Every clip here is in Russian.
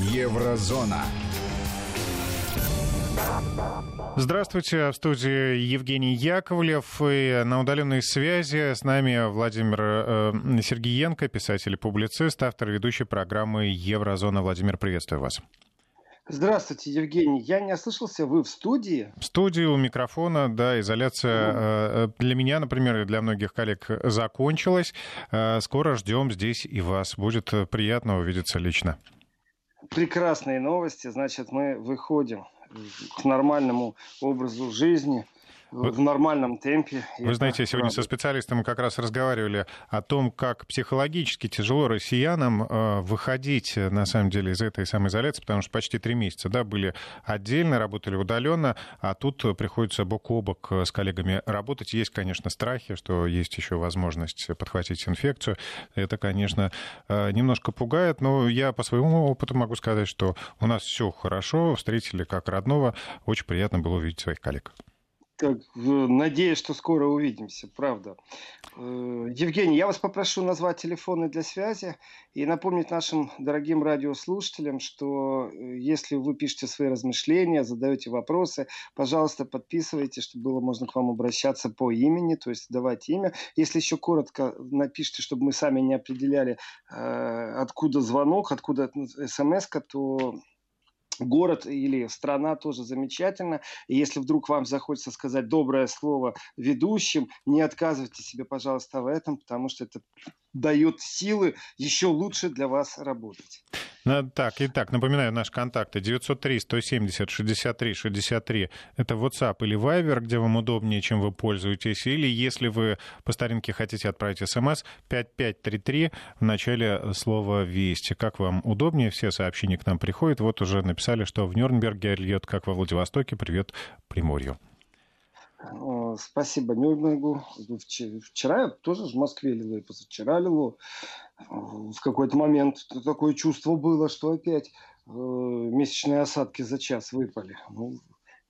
Еврозона. Здравствуйте, в студии Евгений Яковлев. И на удаленной связи с нами Владимир э, Сергеенко, писатель и публицист, автор ведущей программы «Еврозона». Владимир, приветствую вас. Здравствуйте, Евгений. Я не ослышался, вы в студии? В студии у микрофона, да, изоляция mm. для меня, например, и для многих коллег закончилась. Э, скоро ждем здесь и вас. Будет приятно увидеться лично. Прекрасные новости. Значит, мы выходим к нормальному образу жизни – в нормальном темпе. Вы знаете, сегодня со специалистом мы как раз разговаривали о том, как психологически тяжело россиянам э, выходить, на самом деле, из этой самоизоляции, потому что почти три месяца да, были отдельно, работали удаленно, а тут приходится бок о бок с коллегами работать. Есть, конечно, страхи, что есть еще возможность подхватить инфекцию. Это, конечно, э, немножко пугает, но я по своему опыту могу сказать, что у нас все хорошо, встретили как родного. Очень приятно было увидеть своих коллег. Так, надеюсь, что скоро увидимся, правда. Э, Евгений, я вас попрошу назвать телефоны для связи и напомнить нашим дорогим радиослушателям, что э, если вы пишете свои размышления, задаете вопросы, пожалуйста, подписывайте, чтобы было можно к вам обращаться по имени, то есть давать имя. Если еще коротко напишите, чтобы мы сами не определяли, э, откуда звонок, откуда смс, то город или страна тоже замечательно. И если вдруг вам захочется сказать доброе слово ведущим, не отказывайте себе, пожалуйста, в этом, потому что это дает силы еще лучше для вас работать. Так, итак, напоминаю, наши контакты 903-170-63-63. Это WhatsApp или Viber, где вам удобнее, чем вы пользуетесь. Или если вы по старинке хотите отправить смс, 5533 в начале слова «Вести». Как вам удобнее, все сообщения к нам приходят. Вот уже написали, что в Нюрнберге льет, как во Владивостоке. Привет Приморью. Спасибо Нюрнбергу. Вчера я тоже в Москве лило, и позавчера лило. В какой-то момент такое чувство было, что опять э, месячные осадки за час выпали. Ну,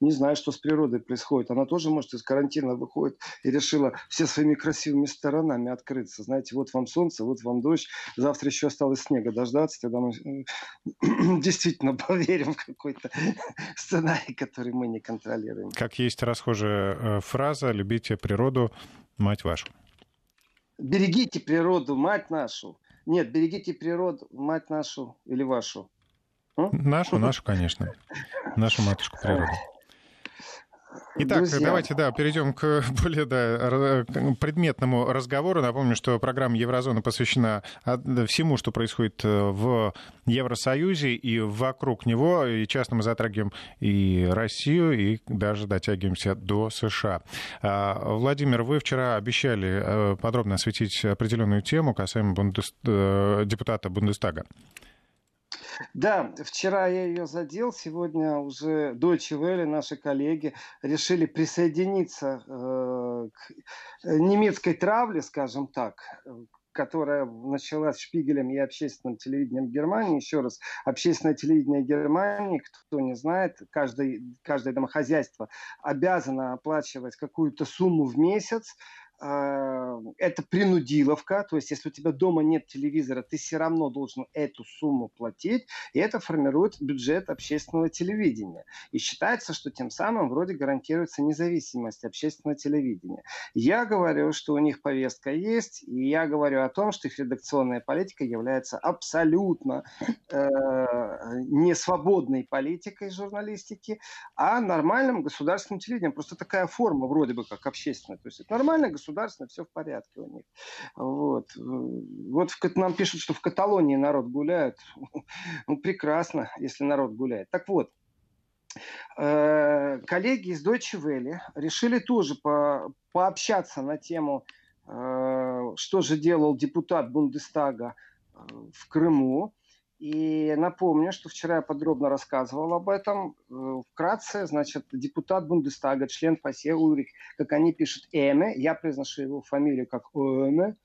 не знаю, что с природой происходит. Она тоже, может, из карантина выходит и решила все своими красивыми сторонами открыться. Знаете, вот вам солнце, вот вам дождь. Завтра еще осталось снега дождаться. Тогда мы э, действительно поверим в какой-то сценарий, который мы не контролируем. Как есть расхожая э, фраза «любите природу, мать вашу». Берегите природу, мать нашу. Нет, берегите природу, мать нашу или вашу. Нашу, нашу, конечно. Нашу матушку природу. Итак, Друзья. давайте, да, перейдем к более да, предметному разговору. Напомню, что программа Еврозона посвящена всему, что происходит э, в Евросоюзе и вокруг него. И часто мы затрагиваем и Россию, и даже дотягиваемся до США. А, Владимир, вы вчера обещали э, подробно осветить определенную тему касаемо бундес... Э, депутата Бундестага. Да, вчера я ее задел, сегодня уже Deutsche Welle, наши коллеги, решили присоединиться э, к немецкой травле, скажем так, которая началась Шпигелем и общественным телевидением Германии. Еще раз, общественное телевидение Германии, кто не знает, каждое, каждое домохозяйство обязано оплачивать какую-то сумму в месяц это принудиловка, то есть если у тебя дома нет телевизора, ты все равно должен эту сумму платить, и это формирует бюджет общественного телевидения. И считается, что тем самым вроде гарантируется независимость общественного телевидения. Я говорю, что у них повестка есть, и я говорю о том, что их редакционная политика является абсолютно э, не свободной политикой журналистики, а нормальным государственным телевидением. Просто такая форма вроде бы как общественная. То есть это нормальное государство государственно, все в порядке у них. Вот, вот в, нам пишут, что в Каталонии народ гуляет. Ну, прекрасно, если народ гуляет. Так вот, э, коллеги из Deutsche Welle решили тоже по, пообщаться на тему, э, что же делал депутат Бундестага э, в Крыму. И напомню, что вчера я подробно рассказывал об этом. Э, вкратце, значит, депутат Бундестага, член ФАСЕ Ульрих, как они пишут, Эме, я произношу его фамилию как Эме,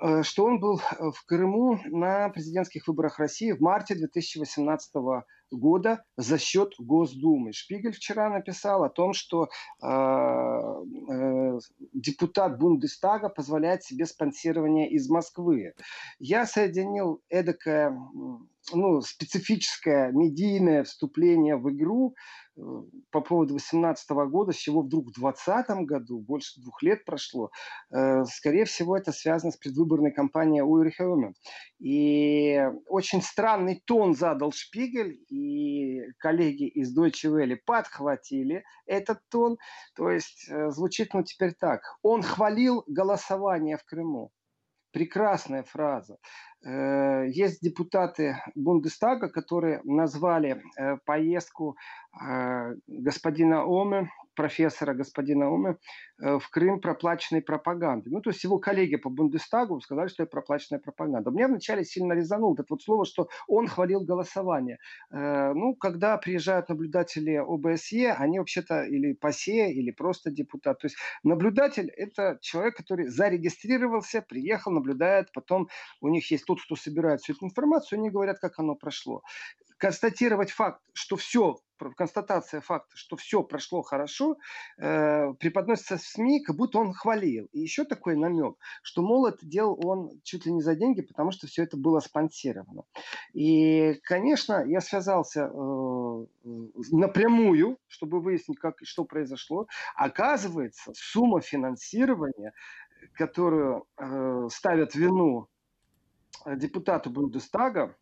э, что он был в Крыму на президентских выборах России в марте 2018 года года за счет Госдумы. Шпигель вчера написал о том, что э, э, депутат Бундестага позволяет себе спонсирование из Москвы. Я соединил эдакое ну, специфическое медийное вступление в игру э, по поводу 2018 года, с чего вдруг в 2020 году, больше двух лет прошло, э, скорее всего, это связано с предвыборной кампанией Ульриха Уме. И очень странный тон задал Шпигель, и коллеги из Deutsche Welle подхватили этот тон. То есть э, звучит ну теперь так. Он хвалил голосование в Крыму. Прекрасная фраза. Э, есть депутаты Бундестага, которые назвали э, поездку э, господина Омы профессора господина э, в Крым проплаченной пропагандой. Ну, то есть его коллеги по Бундестагу сказали, что это проплаченная пропаганда. Мне вначале сильно резанул это вот слово, что он хвалил голосование. Ну, когда приезжают наблюдатели ОБСЕ, они вообще-то или ПАСЕ, или просто депутат. То есть наблюдатель – это человек, который зарегистрировался, приехал, наблюдает, потом у них есть тот, кто собирает всю эту информацию, они говорят, как оно прошло констатировать факт, что все, констатация факта, что все прошло хорошо, э, преподносится в СМИ, как будто он хвалил. И еще такой намек, что, мол, это делал он чуть ли не за деньги, потому что все это было спонсировано. И, конечно, я связался э, напрямую, чтобы выяснить, как, что произошло. Оказывается, сумма финансирования, которую э, ставят вину депутату Бундестага,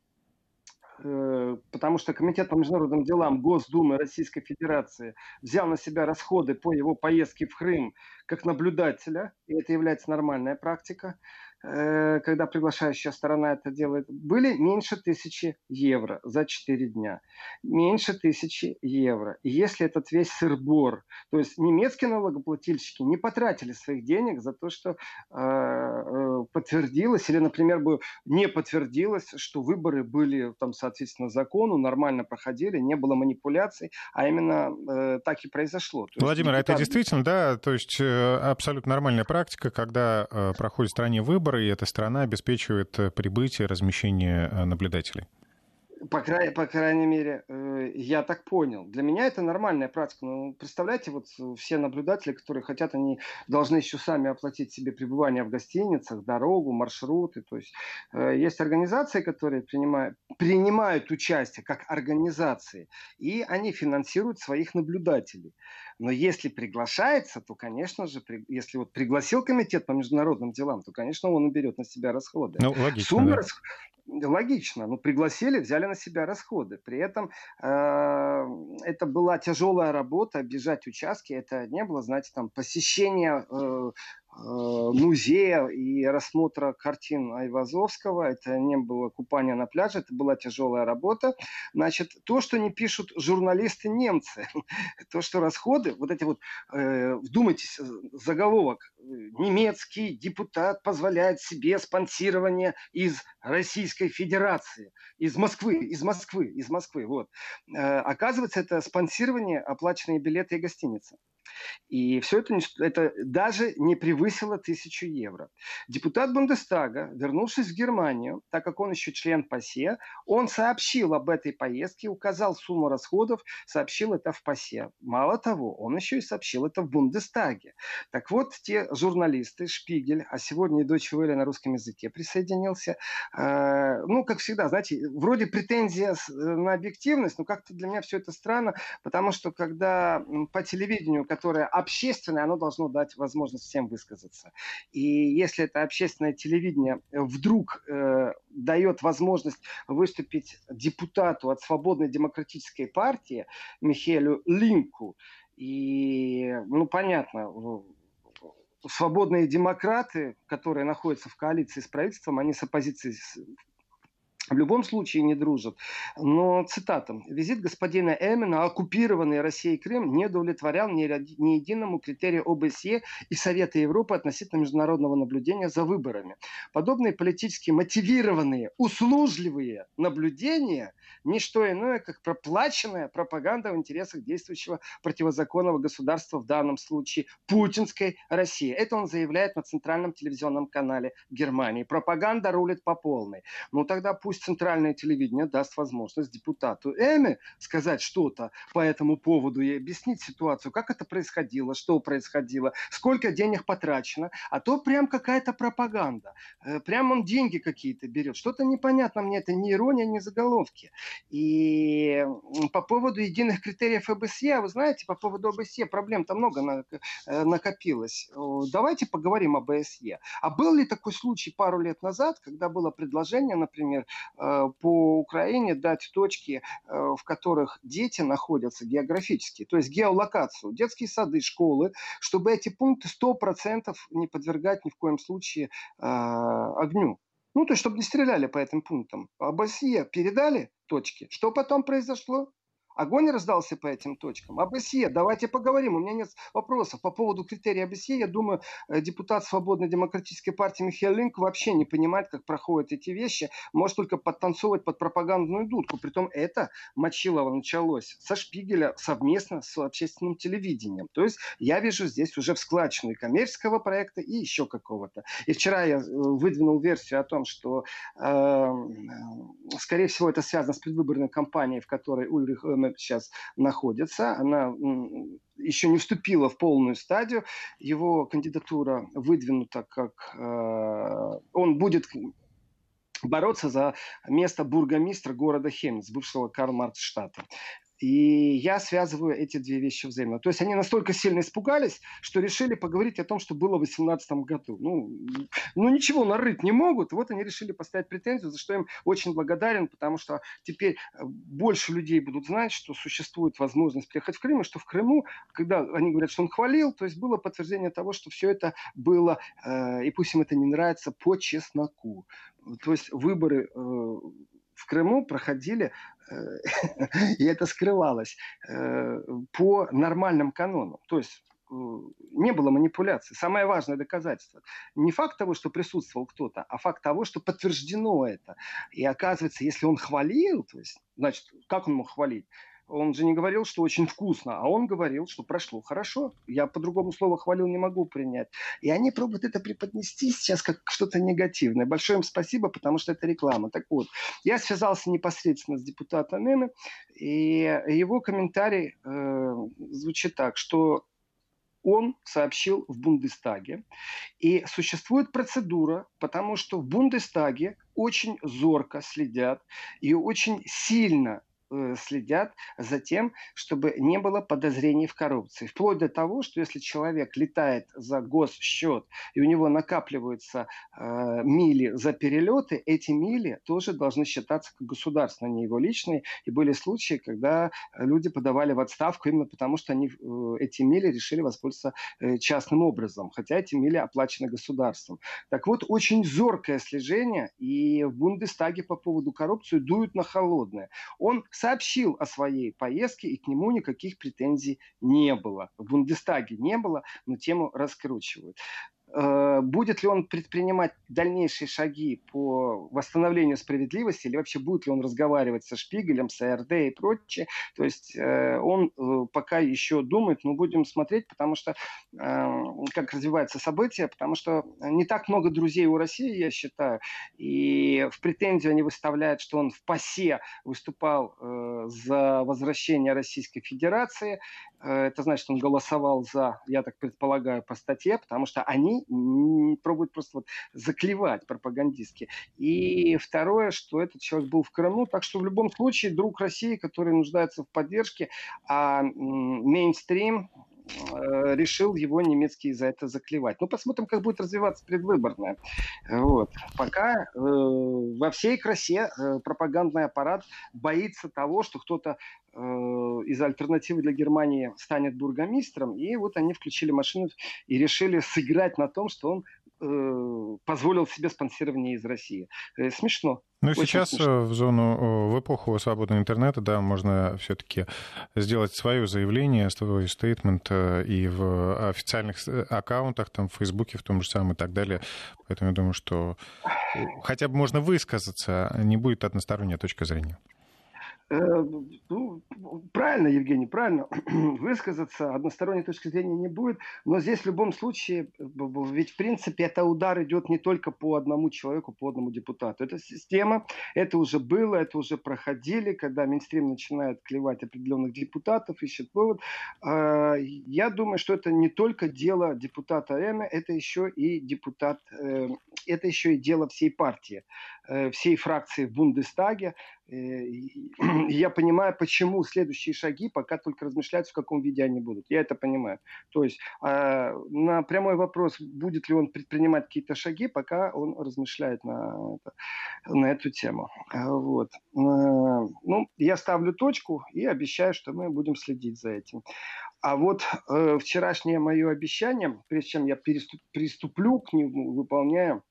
Э, потому что Комитет по международным делам Госдумы Российской Федерации взял на себя расходы по его поездке в Крым как наблюдателя, и это является нормальная практика. Э, когда приглашающая сторона это делает, были меньше тысячи евро за 4 дня. Меньше тысячи евро. И если этот весь сырбор, то есть немецкие налогоплательщики не потратили своих денег за то, что э, э, подтвердилось, или, например, бы не подтвердилось, что выборы были там, соответственно, закону, нормально проходили, не было манипуляций, а именно э, так и произошло. То Владимир, депутат... это действительно, да, то есть э, абсолютно нормальная практика, когда э, проходит в стране выборы, выборы, и эта страна обеспечивает э, прибытие, размещение э, наблюдателей. По, край, по крайней мере, э, я так понял. Для меня это нормальная практика. Ну, представляете, вот все наблюдатели, которые хотят, они должны еще сами оплатить себе пребывание в гостиницах, дорогу, маршруты. То есть есть организации, которые принимают, принимают участие как организации, и они финансируют своих наблюдателей. Но если приглашается, то, конечно же, при, если вот пригласил комитет по международным делам, то, конечно, он берет на себя расходы. Ну, логично, Сумма, да логично. Ну, пригласили, взяли на себя расходы. При этом э, это была тяжелая работа, объезжать участки. Это не было, знаете, там посещение Э, музея и рассмотра картин Айвазовского. Это не было купание на пляже, это была тяжелая работа. Значит, то, что не пишут журналисты немцы, то, что расходы, вот эти вот, э, вдумайтесь, заголовок, немецкий депутат позволяет себе спонсирование из Российской Федерации, из Москвы, из Москвы, из Москвы, вот. Э, оказывается, это спонсирование, оплаченные билеты и гостиница. И все это, это даже не превысило тысячу евро. Депутат Бундестага, вернувшись в Германию, так как он еще член ПАСЕ, он сообщил об этой поездке, указал сумму расходов, сообщил это в ПАСЕ. Мало того, он еще и сообщил это в Бундестаге. Так вот, те журналисты, Шпигель, а сегодня и Дочь Вэлли на русском языке присоединился, э, ну, как всегда, знаете, вроде претензия э, на объективность, но как-то для меня все это странно, потому что когда по телевидению, которое общественное, оно должно дать возможность всем высказаться. И если это общественное телевидение вдруг э, дает возможность выступить депутату от Свободной демократической партии Михаилу Линку, и, ну, понятно, свободные демократы, которые находятся в коалиции с правительством, они с оппозицией в любом случае не дружат. Но, цитата, «Визит господина Эмина, оккупированный Россией Крым, не удовлетворял ни, единому критерию ОБСЕ и Совета Европы относительно международного наблюдения за выборами. Подобные политически мотивированные, услужливые наблюдения – не что иное, как проплаченная пропаганда в интересах действующего противозаконного государства, в данном случае путинской России. Это он заявляет на центральном телевизионном канале Германии. Пропаганда рулит по полной. Ну тогда пусть пусть центральное телевидение даст возможность депутату Эми сказать что-то по этому поводу и объяснить ситуацию, как это происходило, что происходило, сколько денег потрачено, а то прям какая-то пропаганда. Э, прям он деньги какие-то берет. Что-то непонятно мне, это не ирония, не заголовки. И по поводу единых критериев ОБСЕ, вы знаете, по поводу ОБСЕ проблем-то много э, накопилось. Давайте поговорим об ОБСЕ. А был ли такой случай пару лет назад, когда было предложение, например, по Украине дать точки, в которых дети находятся географически, то есть геолокацию, детские сады, школы, чтобы эти пункты 100% не подвергать ни в коем случае огню. Ну, то есть, чтобы не стреляли по этим пунктам. А Басье передали точки. Что потом произошло? Огонь раздался по этим точкам. Об ОСЕ давайте поговорим. У меня нет вопросов. По поводу критерия об ОСЕ, я думаю, э, депутат Свободной демократической партии Михаил Линк вообще не понимает, как проходят эти вещи. Может только подтанцовывать под пропагандную дудку. Притом это Мочилово началось со Шпигеля совместно с общественным телевидением. То есть я вижу здесь уже в складчину и коммерческого проекта, и еще какого-то. И вчера я э, выдвинул версию о том, что, э, скорее всего, это связано с предвыборной кампанией, в которой Ульрих Эмер сейчас находится. Она еще не вступила в полную стадию. Его кандидатура выдвинута как... Э, он будет бороться за место бургомистра города Хемниц, бывшего Карл Маркс штата. И я связываю эти две вещи взаимно. То есть они настолько сильно испугались, что решили поговорить о том, что было в 2018 году. Ну, ну ничего нарыть не могут. Вот они решили поставить претензию, за что им очень благодарен, потому что теперь э, больше людей будут знать, что существует возможность приехать в Крым, и что в Крыму, когда они говорят, что он хвалил, то есть было подтверждение того, что все это было, э, и пусть им это не нравится, по чесноку. То есть выборы э, в Крыму проходили, и это скрывалось, э, по нормальным канонам. То есть э, не было манипуляций. Самое важное доказательство. Не факт того, что присутствовал кто-то, а факт того, что подтверждено это. И оказывается, если он хвалил, то есть, значит, как он мог хвалить? Он же не говорил, что очень вкусно, а он говорил, что прошло хорошо. Я по-другому слова хвалил не могу принять. И они пробуют это преподнести сейчас как что-то негативное. Большое им спасибо, потому что это реклама. Так вот, я связался непосредственно с депутатом Эми, и его комментарий э, звучит так, что он сообщил в Бундестаге. И существует процедура, потому что в Бундестаге очень зорко следят и очень сильно следят за тем, чтобы не было подозрений в коррупции. Вплоть до того, что если человек летает за госсчет и у него накапливаются э, мили за перелеты, эти мили тоже должны считаться как государственные, а не его личные. И были случаи, когда люди подавали в отставку именно потому, что они э, эти мили решили воспользоваться э, частным образом, хотя эти мили оплачены государством. Так вот, очень зоркое слежение, и в Бундестаге по поводу коррупции дуют на холодное. Он сообщил о своей поездке, и к нему никаких претензий не было. В Бундестаге не было, но тему раскручивают. Э, будет ли он предпринимать дальнейшие шаги по восстановлению справедливости, или вообще будет ли он разговаривать со Шпигелем, с АРД и прочее. То есть э, он э, пока еще думает, но будем смотреть, потому что как развиваются события, потому что не так много друзей у России, я считаю, и в претензию они выставляют, что он в ПАСЕ выступал за возвращение Российской Федерации. Это значит, он голосовал за, я так предполагаю, по статье, потому что они пробуют просто вот заклевать пропагандистски. И второе, что этот человек был в Крыму, так что в любом случае друг России, который нуждается в поддержке, а мейнстрим решил его немецкий за это заклевать. Ну, посмотрим, как будет развиваться предвыборная. Вот. Пока э, во всей красе э, пропагандный аппарат боится того, что кто-то э, из альтернативы для Германии станет бургомистром, и вот они включили машину и решили сыграть на том, что он э, позволил себе спонсирование из России. Э, смешно. Ну, сейчас смешно. в зону, в эпоху свободного интернета, да, можно все-таки сделать свое заявление, свой стейтмент э, и в официальных э, аккаунтах, там, в Фейсбуке в том же самом и так далее. Поэтому я думаю, что хотя бы можно высказаться, не будет односторонняя точка зрения. Э, ну, правильно, Евгений, правильно. Высказаться односторонней точки зрения не будет. Но здесь в любом случае, ведь в принципе это удар идет не только по одному человеку, по одному депутату. Это система, это уже было, это уже проходили, когда Минстрим начинает клевать определенных депутатов, ищет повод. А, я думаю, что это не только дело депутата Эми, это еще и депутат, э, это еще и дело всей партии, всей фракции в Бундестаге. Э, я понимаю, почему следующие шаги пока только размышляются, в каком виде они будут. Я это понимаю. То есть а, на прямой вопрос, будет ли он предпринимать какие-то шаги, пока он размышляет на, это, на эту тему. А, вот. Э, ну, я ставлю точку и обещаю, что мы будем следить за этим. А вот э, вчерашнее мое обещание, прежде чем я переступ, приступлю к нему, выполняю,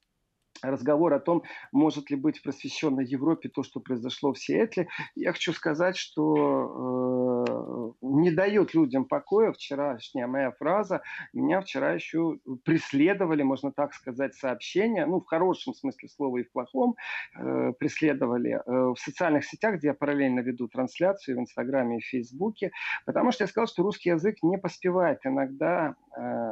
разговор о том, может ли быть в просвещенной Европе то, что произошло в Сиэтле, я хочу сказать, что э, не дает людям покоя вчерашняя моя фраза. Меня вчера еще преследовали, можно так сказать, сообщения, ну, в хорошем смысле слова и в плохом, э, преследовали э, в социальных сетях, где я параллельно веду трансляцию в Инстаграме и Фейсбуке, потому что я сказал, что русский язык не поспевает иногда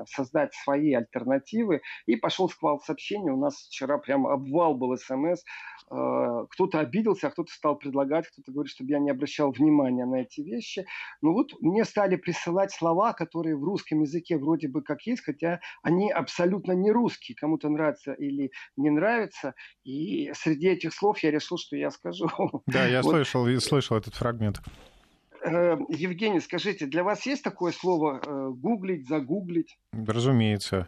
создать свои альтернативы, и пошел сквал сообщений. У нас вчера прям обвал был смс. Э, кто-то обиделся, а кто-то стал предлагать, кто-то говорит, чтобы я не обращал внимания на эти вещи. Но вот мне стали присылать слова, которые в русском языке вроде бы как есть, хотя они абсолютно не русские. Кому-то нравится или не нравится. И среди этих слов я решил, что я скажу. Да, я вот. слышал, слышал этот фрагмент. Э, Евгений, скажите, для вас есть такое слово э, гуглить, загуглить? Разумеется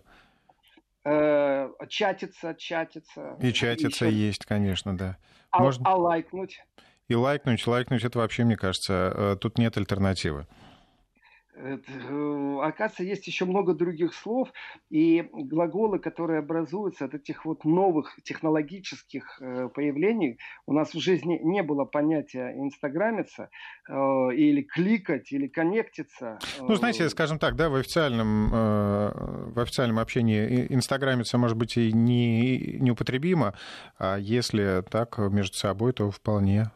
э, чатиться, чатиться. И чатиться еще... есть, конечно, да. А, Можно... а лайкнуть? И лайкнуть, лайкнуть, это вообще, мне кажется, тут нет альтернативы. Э, оказывается, есть еще много других слов, и глаголы, которые образуются от этих вот новых технологических э, появлений, у нас в жизни не было понятия инстаграмиться э, или кликать, или коннектиться. Ну, знаете, скажем так, да, в официальном, в официальном общении инстаграмиться, может быть, и не, неупотребимо, а если так между собой, то вполне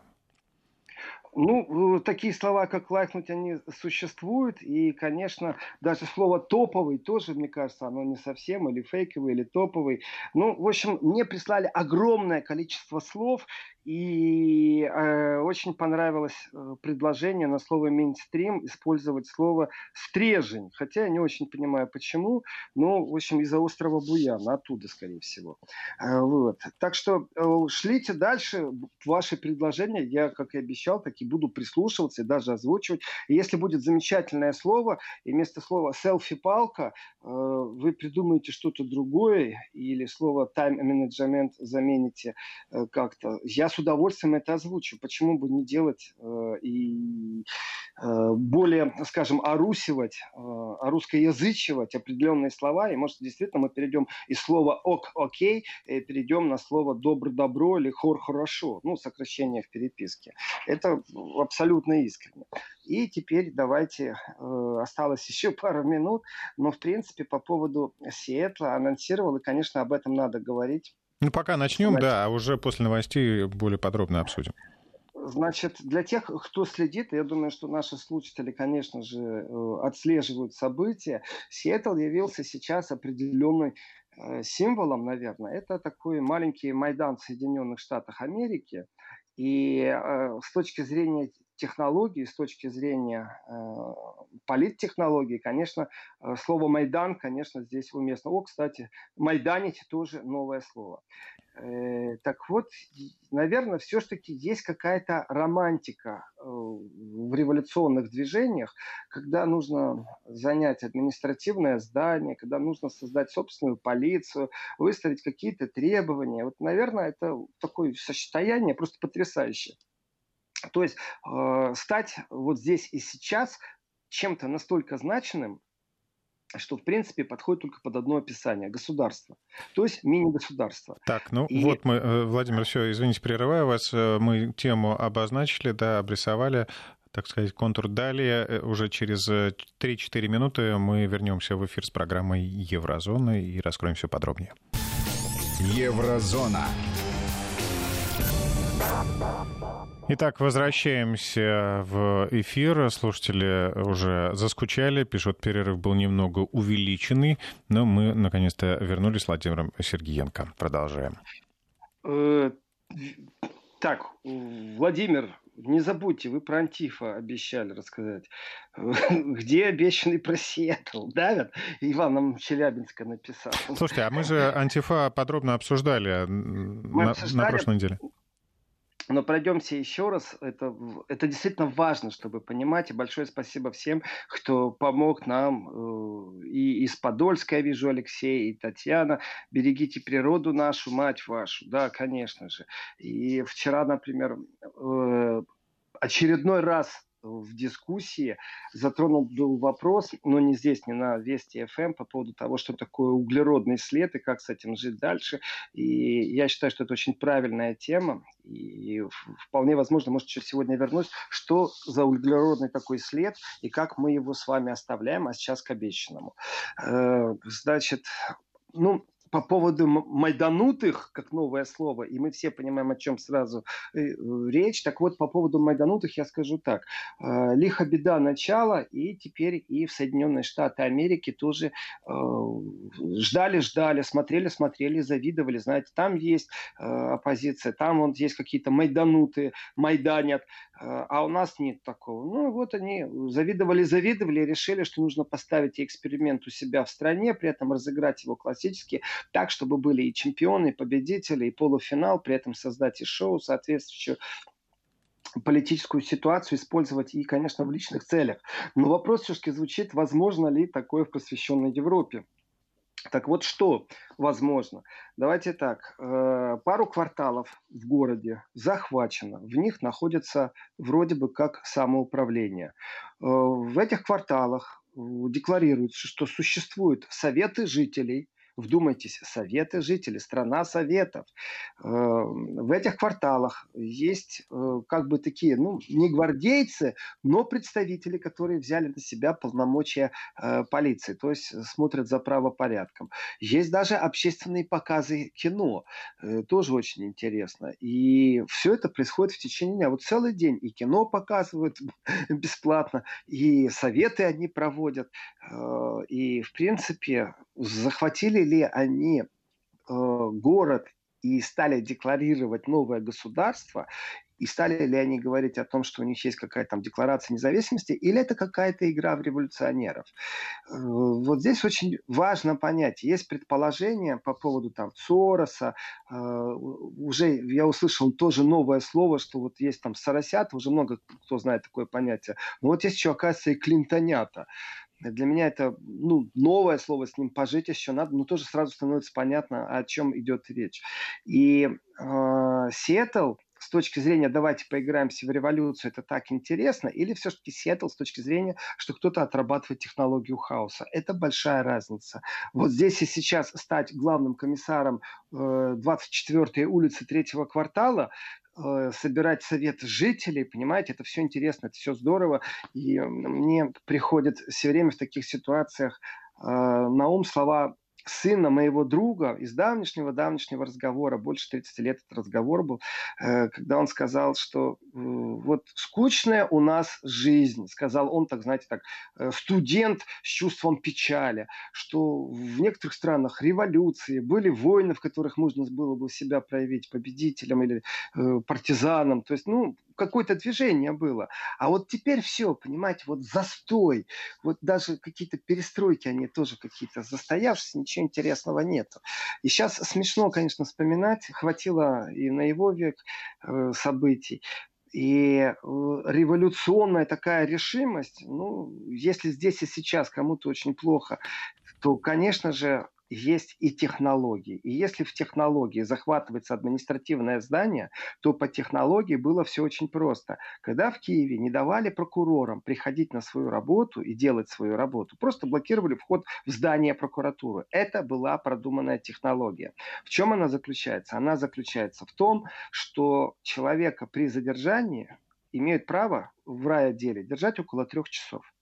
ну, такие слова, как лайкнуть, они существуют. И, конечно, даже слово топовый тоже, мне кажется, оно не совсем, или фейковый, или топовый. Ну, в общем, мне прислали огромное количество слов. И э, очень понравилось э, предложение на слово мейнстрим использовать слово стрежень. Хотя я не очень понимаю почему, но, в общем, из-за острова Буяна, оттуда, скорее всего. Э, вот. Так что э, шлите дальше ваши предложения. Я, как и обещал, таки буду прислушиваться и даже озвучивать. И если будет замечательное слово, и вместо слова селфи-палка э, вы придумаете что-то другое, или слово тайм-менеджмент замените э, как-то, я с удовольствием это озвучу. Почему бы не делать э, и э, более, скажем, орусивать, э, русскоязычивать определенные слова, и может действительно мы перейдем из слова ок, окей, и перейдем на слово добро, добро или хор, хорошо, ну, сокращение в переписке. Это абсолютно искренне. И теперь давайте, э, осталось еще пару минут, но в принципе по поводу Сиэтла анонсировал, и, конечно, об этом надо говорить. Ну, пока начнем, Значит, да, а уже после новостей более подробно обсудим. Значит, для тех, кто следит, я думаю, что наши слушатели, конечно же, э, отслеживают события. Сиэтл явился сейчас определенной э, символом, наверное. Это такой маленький Майдан в Соединенных Штатах Америки. И э, с точки зрения технологий, с точки зрения э, политтехнологий, конечно, э, слово «майдан», конечно, здесь уместно. О, кстати, «майданить» тоже новое слово. Э, так вот, наверное, все-таки есть какая-то романтика э, в революционных движениях, когда нужно занять административное здание, когда нужно создать собственную полицию, выставить какие-то требования. Вот, наверное, это такое состояние просто потрясающее. То есть э, стать вот здесь и сейчас чем-то настолько значимым, что, в принципе, подходит только под одно описание – государство. То есть мини-государство. Так, ну и... вот мы, э, Владимир, все, извините, прерываю вас. Э, мы тему обозначили, да, обрисовали так сказать, контур. Далее, э, уже через 3-4 минуты мы вернемся в эфир с программой Еврозона и раскроем все подробнее. Еврозона. Итак, возвращаемся в эфир. Слушатели уже заскучали, пишут, перерыв был немного увеличенный, но мы наконец-то вернулись с Владимиром Сергеенко. Продолжаем. Э, так, Владимир, не забудьте, вы про Антифа обещали рассказать. Где обещанный про Сиэтл? Давят? Иван нам Челябинска написал. Слушайте, а мы же Антифа подробно обсуждали, мы на, обсуждали... на прошлой неделе. Но пройдемся еще раз. Это, это действительно важно, чтобы понимать. И большое спасибо всем, кто помог нам. Э, и из Подольска я вижу Алексей, и Татьяна. Берегите природу нашу, мать вашу. Да, конечно же. И вчера, например, э, очередной раз в дискуссии затронул был вопрос, но не здесь, не на Вести ФМ, эм, по поводу того, что такое углеродный след и как с этим жить дальше. И я считаю, что это очень правильная тема. И вполне возможно, может, еще сегодня вернусь, что за углеродный такой след и как мы его с вами оставляем, а сейчас к обещанному. Э, значит, ну, по поводу майданутых, как новое слово, и мы все понимаем, о чем сразу э, речь. Так вот, по поводу майданутых я скажу так. Э, лихо беда начала, и теперь и в Соединенные Штаты Америки тоже э, смотрели-смотрели, завидовали. Знаете, там есть оппозиция, там вот есть какие-то майданутые, майданят, а у нас нет такого. Ну, вот они завидовали-завидовали, решили, что нужно поставить эксперимент у себя в стране, при этом разыграть его классически, так, чтобы были и чемпионы, и победители, и полуфинал, при этом создать и шоу соответствующее политическую ситуацию использовать и, конечно, в личных целях. Но вопрос все-таки звучит, возможно ли такое в посвященной Европе. Так вот, что возможно? Давайте так. Э, пару кварталов в городе захвачено. В них находится вроде бы как самоуправление. Э, в этих кварталах декларируется, что существуют советы жителей, Вдумайтесь, советы жителей, страна советов. Э, в этих кварталах есть э, как бы такие, ну, не гвардейцы, но представители, которые взяли на себя полномочия э, полиции, то есть смотрят за правопорядком. Есть даже общественные показы кино, тоже очень интересно. И все это происходит в течение дня. Вот целый день и кино показывают бесплатно, и советы они проводят. И, в принципе, захватили ли они э, город и стали декларировать новое государство, и стали ли они говорить о том, что у них есть какая-то там декларация независимости, или это какая-то игра в революционеров. Э, вот здесь очень важно понять. Есть предположение по поводу там Сороса. Э, уже я услышал тоже новое слово, что вот есть там Соросят, уже много кто знает такое понятие. Но вот есть еще, оказывается, и Клинтонята. Для меня это ну, новое слово, с ним пожить еще надо, но тоже сразу становится понятно, о чем идет речь. И э, Сиэтл с точки зрения «давайте поиграемся в революцию, это так интересно», или все-таки Сиэтл с точки зрения, что кто-то отрабатывает технологию хаоса. Это большая разница. Вот здесь и сейчас стать главным комиссаром э, 24-й улицы третьего квартала собирать совет жителей, понимаете, это все интересно, это все здорово. И мне приходит все время в таких ситуациях э, на ум слова сына моего друга из давнешнего-давнешнего разговора, больше 30 лет этот разговор был, э, когда он сказал, что э, вот скучная у нас жизнь, сказал он, так знаете, так, э, студент с чувством печали, что в некоторых странах революции, были войны, в которых можно было бы себя проявить победителем или партизаном, то есть, ну, какое-то движение было. А вот теперь все, понимаете, вот застой, вот даже какие-то перестройки, они тоже какие-то застоявшиеся, ничего интересного нету. И сейчас смешно, конечно, вспоминать, хватило и на его век э, событий. И э, революционная такая решимость, ну, если здесь и сейчас кому-то очень плохо, то, конечно же, есть и технологии. И если в технологии захватывается административное здание, то по технологии было все очень просто. Когда в Киеве не давали прокурорам приходить на свою работу и делать свою работу, просто блокировали вход в здание прокуратуры. Это была продуманная технология. В чем она заключается? Она заключается в том, что человека при задержании имеют право в райотделе держать около трех часов.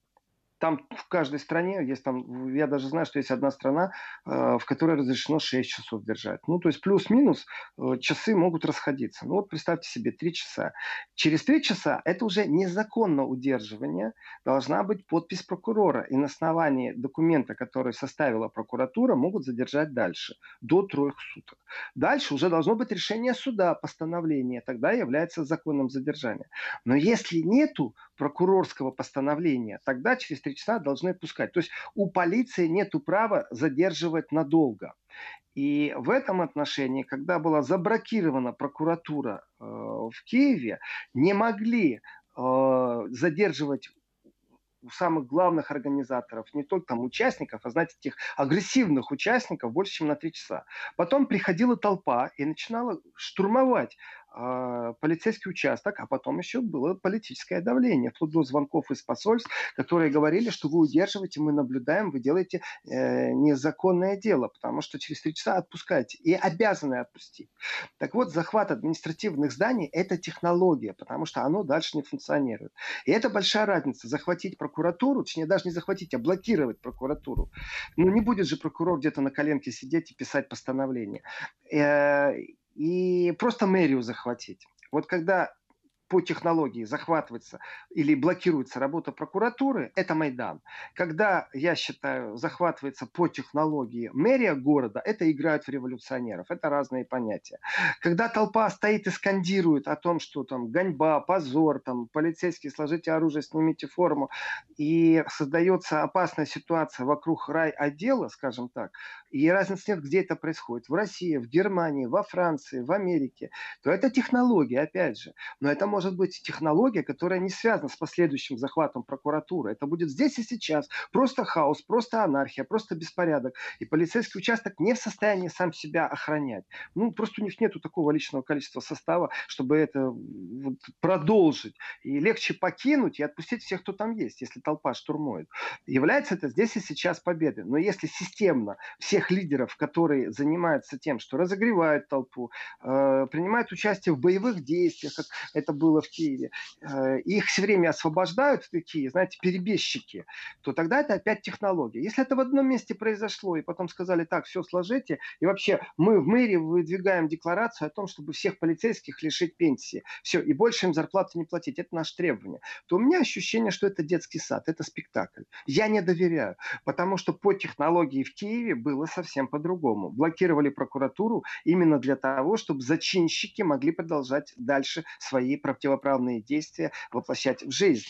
Там в каждой стране есть там, я даже знаю, что есть одна страна, э, в которой разрешено 6 часов держать. Ну, то есть плюс-минус э, часы могут расходиться. Ну, вот представьте себе 3 часа. Через 3 часа это уже незаконно удерживание, должна быть подпись прокурора. И на основании документа, который составила прокуратура, могут задержать дальше, до трех суток. Дальше уже должно быть решение суда, постановление, тогда является законным задержание. Но если нету прокурорского постановления, тогда через три часа должны пускать. То есть у полиции нет права задерживать надолго. И в этом отношении, когда была заблокирована прокуратура э, в Киеве, не могли э, задерживать у самых главных организаторов, не только там участников, а, знаете, тех агрессивных участников больше, чем на три часа. Потом приходила толпа и начинала штурмовать полицейский участок, а потом еще было политическое давление, вплоть до звонков из посольств, которые говорили, что вы удерживаете, мы наблюдаем, вы делаете э, незаконное дело, потому что через три часа отпускаете и обязаны отпустить. Так вот, захват административных зданий – это технология, потому что оно дальше не функционирует. И это большая разница. Захватить прокуратуру, точнее даже не захватить, а блокировать прокуратуру. Ну не будет же прокурор где-то на коленке сидеть и писать постановление. Э, и просто мэрию захватить. Вот когда по технологии захватывается или блокируется работа прокуратуры, это Майдан. Когда, я считаю, захватывается по технологии мэрия города, это играют в революционеров. Это разные понятия. Когда толпа стоит и скандирует о том, что там гоньба, позор, там полицейские, сложите оружие, снимите форму, и создается опасная ситуация вокруг рай-отдела, скажем так, и разницы нет, где это происходит, в России, в Германии, во Франции, в Америке, то это технология, опять же. Но это может быть технология, которая не связана с последующим захватом прокуратуры. Это будет здесь и сейчас. Просто хаос, просто анархия, просто беспорядок. И полицейский участок не в состоянии сам себя охранять. Ну, просто у них нет такого личного количества состава, чтобы это вот, продолжить. И легче покинуть и отпустить всех, кто там есть, если толпа штурмует. Является это здесь и сейчас победой. Но если системно все тех лидеров, которые занимаются тем, что разогревают толпу, э, принимают участие в боевых действиях, как это было в Киеве, э, их все время освобождают такие, знаете, перебежчики, то тогда это опять технология. Если это в одном месте произошло, и потом сказали, так, все сложите, и вообще мы в мэрии выдвигаем декларацию о том, чтобы всех полицейских лишить пенсии, все, и больше им зарплату не платить, это наше требование, то у меня ощущение, что это детский сад, это спектакль. Я не доверяю, потому что по технологии в Киеве было совсем по-другому. Блокировали прокуратуру именно для того, чтобы зачинщики могли продолжать дальше свои противоправные действия воплощать в жизнь.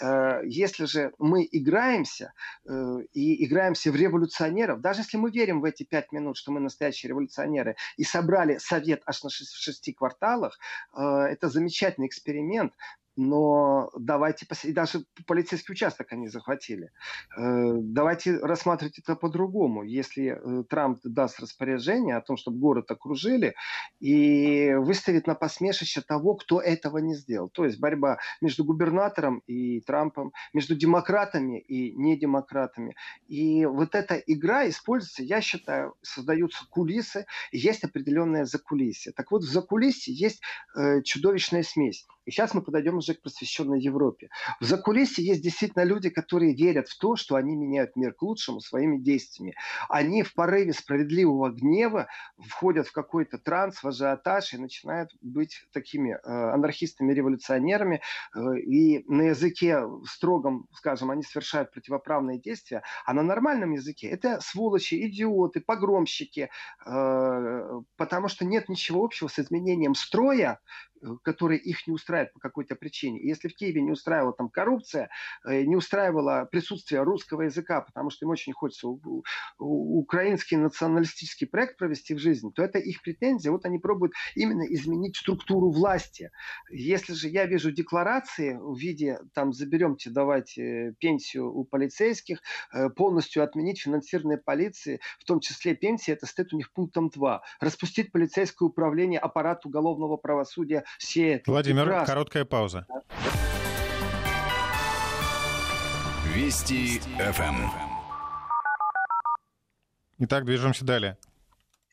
Э, если же мы играемся э, и играемся в революционеров, даже если мы верим в эти пять минут, что мы настоящие революционеры, и собрали совет аж на шести кварталах, э, это замечательный эксперимент, но давайте, даже полицейский участок они захватили. Э, давайте рассматривать это по-другому. Если э, Трамп даст распоряжение о том, чтобы город окружили, и выставит на посмешище того, кто этого не сделал. То есть борьба между губернатором и Трампом, между демократами и недемократами. И вот эта игра используется, я считаю, создаются кулисы, есть определенное закулисье. Так вот, в закулисье есть э, чудовищная смесь. И сейчас мы подойдем уже к просвещенной Европе. В закулисье есть действительно люди, которые верят в то, что они меняют мир к лучшему своими действиями. Они в порыве справедливого гнева входят в какой-то транс, в ажиотаж и начинают быть такими э, анархистами-революционерами. Э, и на языке строгом, скажем, они совершают противоправные действия, а на нормальном языке это сволочи, идиоты, погромщики, э, потому что нет ничего общего с изменением строя, которые их не устраивают по какой-то причине. И если в Киеве не устраивала там коррупция, э, не устраивало присутствие русского языка, потому что им очень хочется украинский националистический проект провести в жизнь, то это их претензия. Вот они пробуют именно изменить структуру власти. Если же я вижу декларации в виде, там, заберемте, давайте пенсию у полицейских, э, полностью отменить финансирование полиции, в том числе пенсии, это стоит у них пунктом 2. Распустить полицейское управление, аппарат уголовного правосудия, сеет. Владимир, прекрасно. Короткая пауза. Вести ФМ. Итак, движемся далее.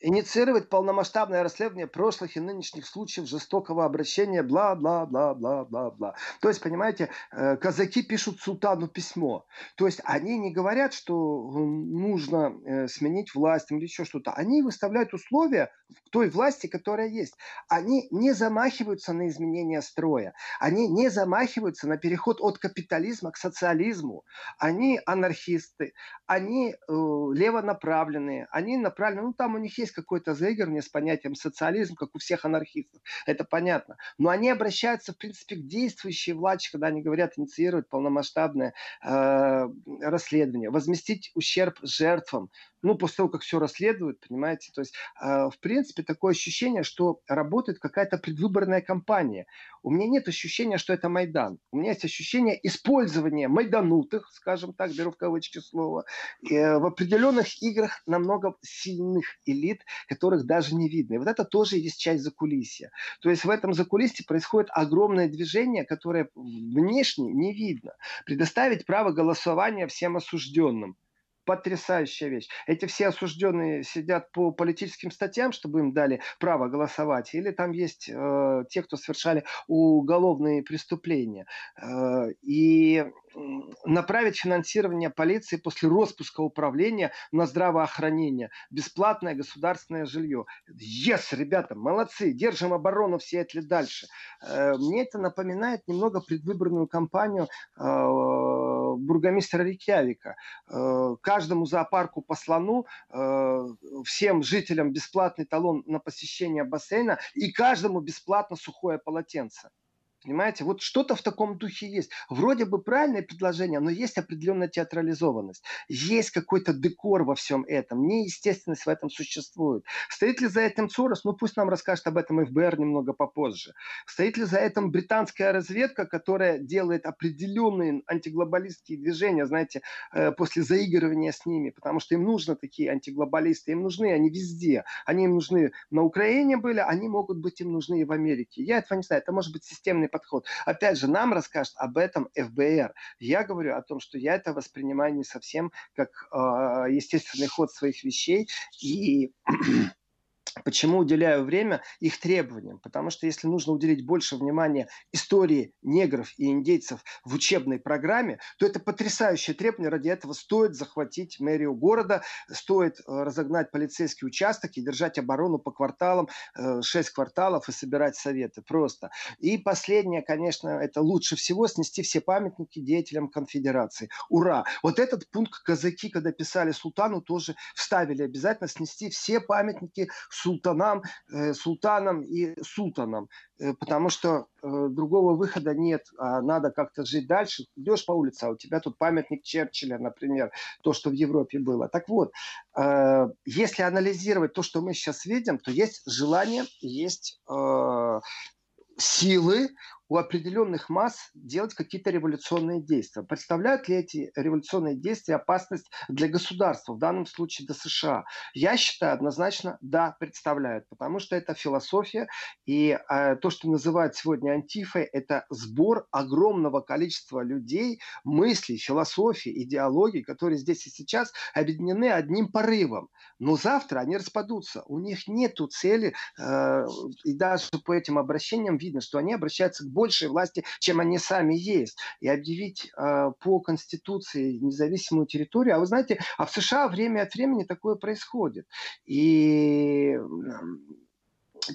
Инициировать полномасштабное расследование прошлых и нынешних случаев жестокого обращения, бла-бла-бла-бла-бла-бла. То есть, понимаете, э, казаки пишут султану письмо. То есть они не говорят, что нужно э, сменить власть или еще что-то. Они выставляют условия той власти, которая есть. Они не замахиваются на изменение строя. Они не замахиваются на переход от капитализма к социализму. Они анархисты, они э, левонаправленные, они направлены, ну там у них есть какое-то заигрывание с понятием социализм, как у всех анархистов, это понятно. Но они обращаются, в принципе, к действующей власти, когда они говорят инициировать полномасштабное э, расследование, возместить ущерб жертвам, ну, после того, как все расследуют, понимаете, то есть, э, в принципе, такое ощущение, что работает какая-то предвыборная кампания. У меня нет ощущения, что это Майдан. У меня есть ощущение использования майданутых, скажем так, беру в кавычки слово, э, в определенных играх намного сильных элит, которых даже не видно. И вот это тоже есть часть закулисья. То есть в этом закулисье происходит огромное движение, которое внешне не видно. Предоставить право голосования всем осужденным потрясающая вещь. Эти все осужденные сидят по политическим статьям, чтобы им дали право голосовать, или там есть э, те, кто совершали уголовные преступления. Э, и направить финансирование полиции после распуска управления на здравоохранение, бесплатное государственное жилье. Yes, ребята, молодцы, держим оборону в Сиэтле дальше. Э, мне это напоминает немного предвыборную кампанию э, бургомистра Рикявика. Э, каждому зоопарку по слону, э, всем жителям бесплатный талон на посещение бассейна и каждому бесплатно сухое полотенце. Понимаете, вот что-то в таком духе есть. Вроде бы правильное предложение, но есть определенная театрализованность. Есть какой-то декор во всем этом. Неестественность в этом существует. Стоит ли за этим Сорос? Ну пусть нам расскажет об этом ФБР немного попозже. Стоит ли за этим британская разведка, которая делает определенные антиглобалистские движения, знаете, э, после заигрывания с ними, потому что им нужны такие антиглобалисты, им нужны они везде. Они им нужны на Украине были, они могут быть им нужны и в Америке. Я этого не знаю. Это может быть системный подход. Опять же, нам расскажет об этом ФБР. Я говорю о том, что я это воспринимаю не совсем как э, естественный ход своих вещей и Почему уделяю время их требованиям? Потому что если нужно уделить больше внимания истории негров и индейцев в учебной программе, то это потрясающее требование. Ради этого стоит захватить мэрию города, стоит э, разогнать полицейский участок и держать оборону по кварталам, э, шесть кварталов и собирать советы. Просто. И последнее, конечно, это лучше всего снести все памятники деятелям конфедерации. Ура! Вот этот пункт казаки, когда писали султану, тоже вставили обязательно снести все памятники султанам, э, султанам и султанам, э, потому что э, другого выхода нет, а надо как-то жить дальше. Идешь по улице, а у тебя тут памятник Черчилля, например, то, что в Европе было. Так вот, если анализировать то, что мы сейчас видим, то есть желание, есть силы, у определенных масс делать какие-то революционные действия. Представляют ли эти революционные действия опасность для государства, в данном случае для США? Я считаю однозначно, да, представляют, потому что это философия, и э, то, что называют сегодня антифой, это сбор огромного количества людей, мыслей, философий, идеологий, которые здесь и сейчас объединены одним порывом. Но завтра они распадутся. У них нет цели, э, и даже по этим обращениям видно, что они обращаются к большей власти, чем они сами есть. И объявить э, по Конституции независимую территорию. А вы знаете, а в США время от времени такое происходит. И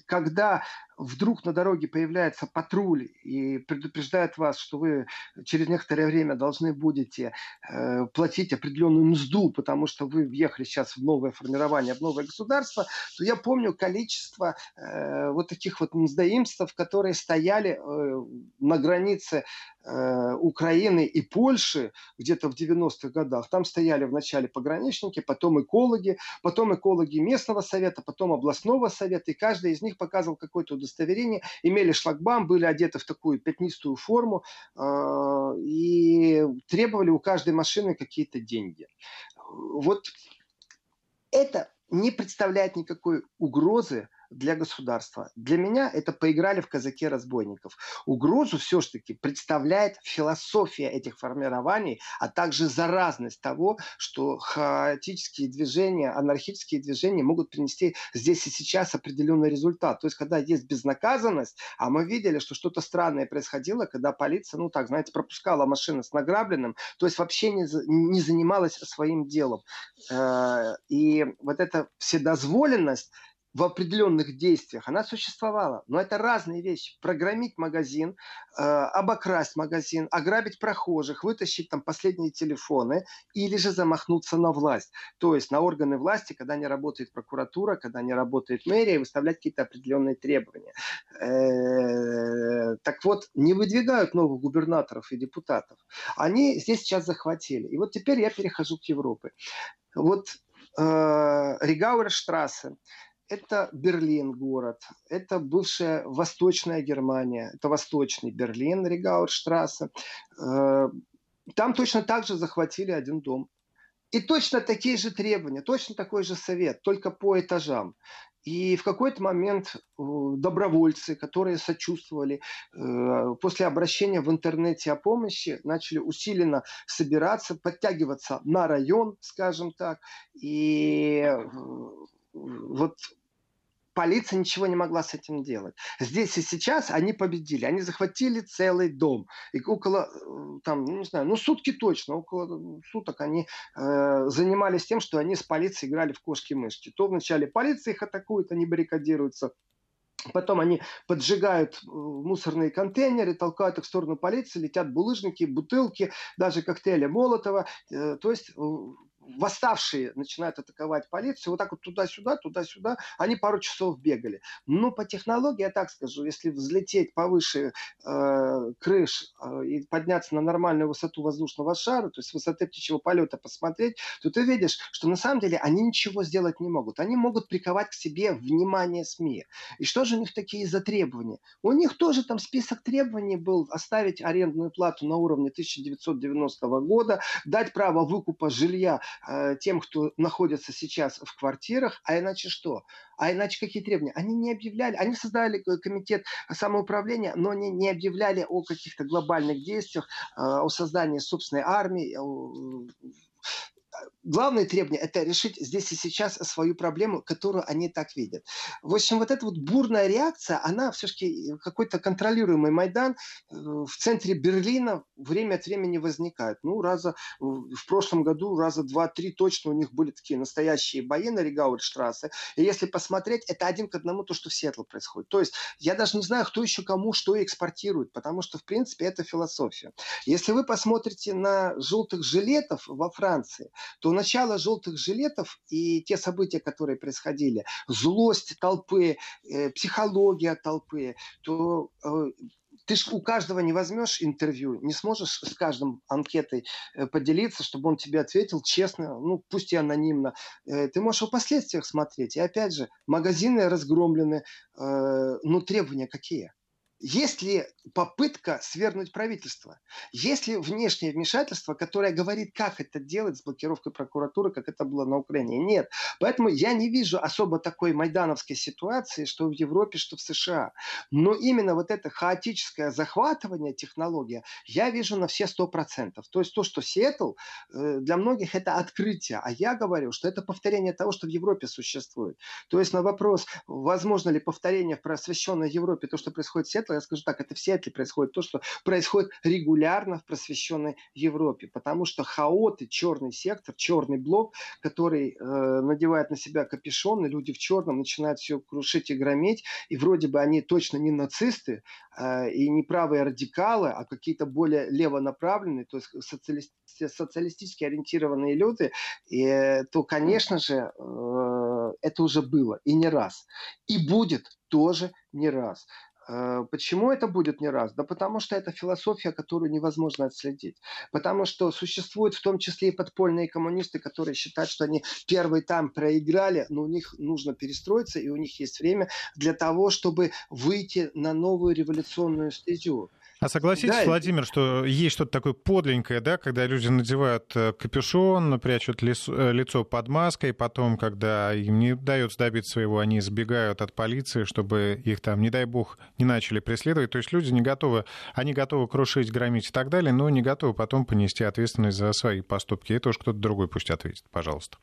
когда вдруг на дороге появляется патруль и предупреждает вас, что вы через некоторое время должны будете э, платить определенную мзду, потому что вы въехали сейчас в новое формирование, в новое государство, то я помню количество э, вот таких вот мздоимств, которые стояли э, на границе э, Украины и Польши где-то в 90-х годах. Там стояли вначале пограничники, потом экологи, потом экологи местного совета, потом областного совета, и каждый из них показывал какой-то удостоверение, имели шлагбаум, были одеты в такую пятнистую форму э, и требовали у каждой машины какие-то деньги. Вот это не представляет никакой угрозы для государства. Для меня это поиграли в казаке разбойников. Угрозу все-таки представляет философия этих формирований, а также заразность того, что хаотические движения, анархические движения могут принести здесь и сейчас определенный результат. То есть, когда есть безнаказанность, а мы видели, что что-то странное происходило, когда полиция, ну так, знаете, пропускала машины с награбленным, то есть вообще не, не занималась своим делом. Э, и вот эта вседозволенность, в определенных действиях, она существовала. Но это разные вещи. Программить магазин, э, обокрасть магазин, ограбить прохожих, вытащить там последние телефоны или же замахнуться на власть. То есть на органы власти, когда не работает прокуратура, когда не работает мэрия, выставлять какие-то определенные требования. Э, так вот, не выдвигают новых губернаторов и депутатов. Они здесь сейчас захватили. И вот теперь я перехожу к Европе. Вот э, Ригауэрштрассе, это Берлин город, это бывшая Восточная Германия, это Восточный Берлин, Ригауэрштрассе. Э, там точно так же захватили один дом. И точно такие же требования, точно такой же совет, только по этажам. И в какой-то момент э, добровольцы, которые сочувствовали, э, после обращения в интернете о помощи, начали усиленно собираться, подтягиваться на район, скажем так. И вот полиция ничего не могла с этим делать. Здесь и сейчас они победили. Они захватили целый дом. И около, э, там, ну, не знаю, ну сутки точно, около суток они э, занимались тем, что они с полицией играли в кошки-мышки. То вначале полиция их атакует, они баррикадируются. Потом они поджигают э, мусорные контейнеры, толкают их в сторону полиции, летят булыжники, бутылки, даже коктейли Молотова. Э, то есть восставшие начинают атаковать полицию, вот так вот туда-сюда, туда-сюда, они пару часов бегали. Но по технологии, я так скажу, если взлететь повыше э, крыш э, и подняться на нормальную высоту воздушного шара, то есть высоты птичьего полета посмотреть, то ты видишь, что на самом деле они ничего сделать не могут. Они могут приковать к себе внимание СМИ. И что же у них такие за требования? У них тоже там список требований был оставить арендную плату на уровне 1990 года, дать право выкупа жилья тем, кто находится сейчас в квартирах, а иначе что? А иначе какие требования? Они не объявляли, они создали комитет самоуправления, но они не объявляли о каких-то глобальных действиях, э, о создании собственной армии, главное требование – это решить здесь и сейчас свою проблему, которую они так видят. В общем, вот эта вот бурная реакция, она все-таки какой-то контролируемый Майдан э, в центре Берлина время от времени возникает. Ну, раза в прошлом году, раза два-три точно у них были такие настоящие бои на Ригауэрштрассе. И если посмотреть, это один к одному то, что в Сиэтле происходит. То есть я даже не знаю, кто еще кому что экспортирует, потому что, в принципе, это философия. Если вы посмотрите на желтых жилетов во Франции, то начало желтых жилетов и те события, которые происходили, злость толпы, э, психология толпы, то э, ты ж у каждого не возьмешь интервью, не сможешь с каждым анкетой э, поделиться, чтобы он тебе ответил честно, ну пусть и анонимно. Э, ты можешь о последствиях смотреть. И опять же, магазины разгромлены, э, ну требования какие? Есть ли попытка свергнуть правительство? Есть ли внешнее вмешательство, которое говорит, как это делать с блокировкой прокуратуры, как это было на Украине? Нет. Поэтому я не вижу особо такой майдановской ситуации, что в Европе, что в США. Но именно вот это хаотическое захватывание технология я вижу на все сто процентов. То есть то, что Сиэтл, э, для многих это открытие. А я говорю, что это повторение того, что в Европе существует. То есть на вопрос, возможно ли повторение в просвещенной Европе, то, что происходит в Сиэтле, я скажу так, это в Сиэтле происходит то, что происходит регулярно в просвещенной Европе, потому что хаоты, черный сектор, черный блок, который э, надевает на себя капюшон, и люди в черном начинают все крушить и грометь, и вроде бы они точно не нацисты э, и не правые радикалы, а какие-то более левонаправленные, то есть социалист, социалистически ориентированные люди, и, э, то, конечно же, э, это уже было и не раз. И будет тоже не раз. Э, почему это будет не раз? Да потому что это философия, которую невозможно отследить. Потому что существуют в том числе и подпольные коммунисты, которые считают, что они первый там проиграли, но у них нужно перестроиться, и у них есть время для того, чтобы выйти на новую революционную стезю. А согласитесь, да, Владимир, что есть что-то такое подленькое, да, когда люди надевают э, капюшон, прячут лицо, э, лицо под маской, потом, когда им не удается добиться своего, они сбегают от полиции, чтобы их там, не дай бог, не начали преследовать. То есть люди не готовы, они готовы крушить, громить и так далее, но не готовы потом понести ответственность за свои поступки. Это уж кто-то другой пусть ответит, пожалуйста.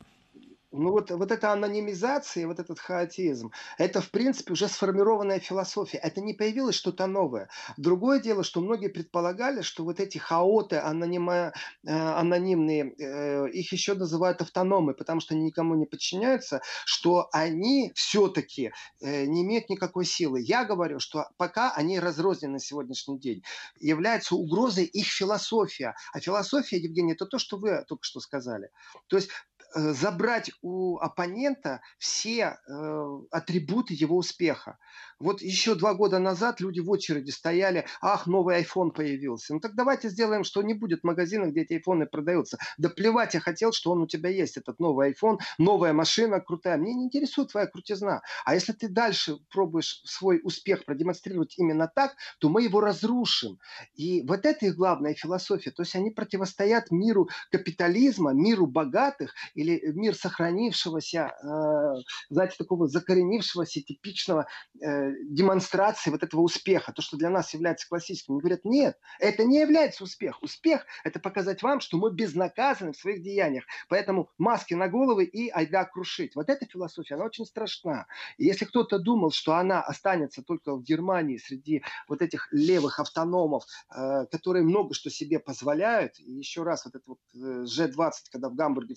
Ну вот, вот эта анонимизация, вот этот хаотизм, это в принципе уже сформированная философия. Это не появилось что-то новое. Другое дело, что многие предполагали, что вот эти хаоты анонима, э, анонимные, э, их еще называют автономы, потому что они никому не подчиняются, что они все-таки э, не имеют никакой силы. Я говорю, что пока они разрознены на сегодняшний день, является угрозой их философия. А философия, Евгений, это то, что вы только что сказали. То есть забрать у оппонента все э, атрибуты его успеха. Вот еще два года назад люди в очереди стояли, ах, новый iPhone появился. Ну так давайте сделаем, что не будет магазина, где эти айфоны продаются. Да плевать я хотел, что он у тебя есть, этот новый iPhone, новая машина крутая. Мне не интересует твоя крутизна. А если ты дальше пробуешь свой успех продемонстрировать именно так, то мы его разрушим. И вот это их главная философия. То есть они противостоят миру капитализма, миру богатых или мир сохранившегося, э, знаете, такого закоренившегося, типичного э, демонстрации вот этого успеха, то, что для нас является классическим. Они говорят, нет, это не является успех. Успех – это показать вам, что мы безнаказаны в своих деяниях. Поэтому маски на головы и айда крушить. Вот эта философия, она очень страшна. И если кто-то думал, что она останется только в Германии среди вот этих левых автономов, э, которые много что себе позволяют, и еще раз, вот это вот G20, э, когда в Гамбурге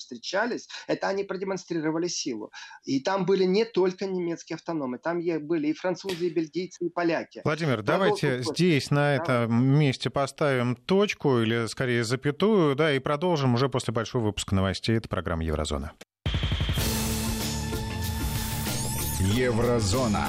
встречались, это они продемонстрировали силу. И там были не только немецкие автономы, там были и французы, и бельгийцы, и поляки. Владимир, давайте здесь, на этом месте поставим точку, или скорее запятую, да, и продолжим уже после большого выпуска новостей. Это программа «Еврозона». Еврозона.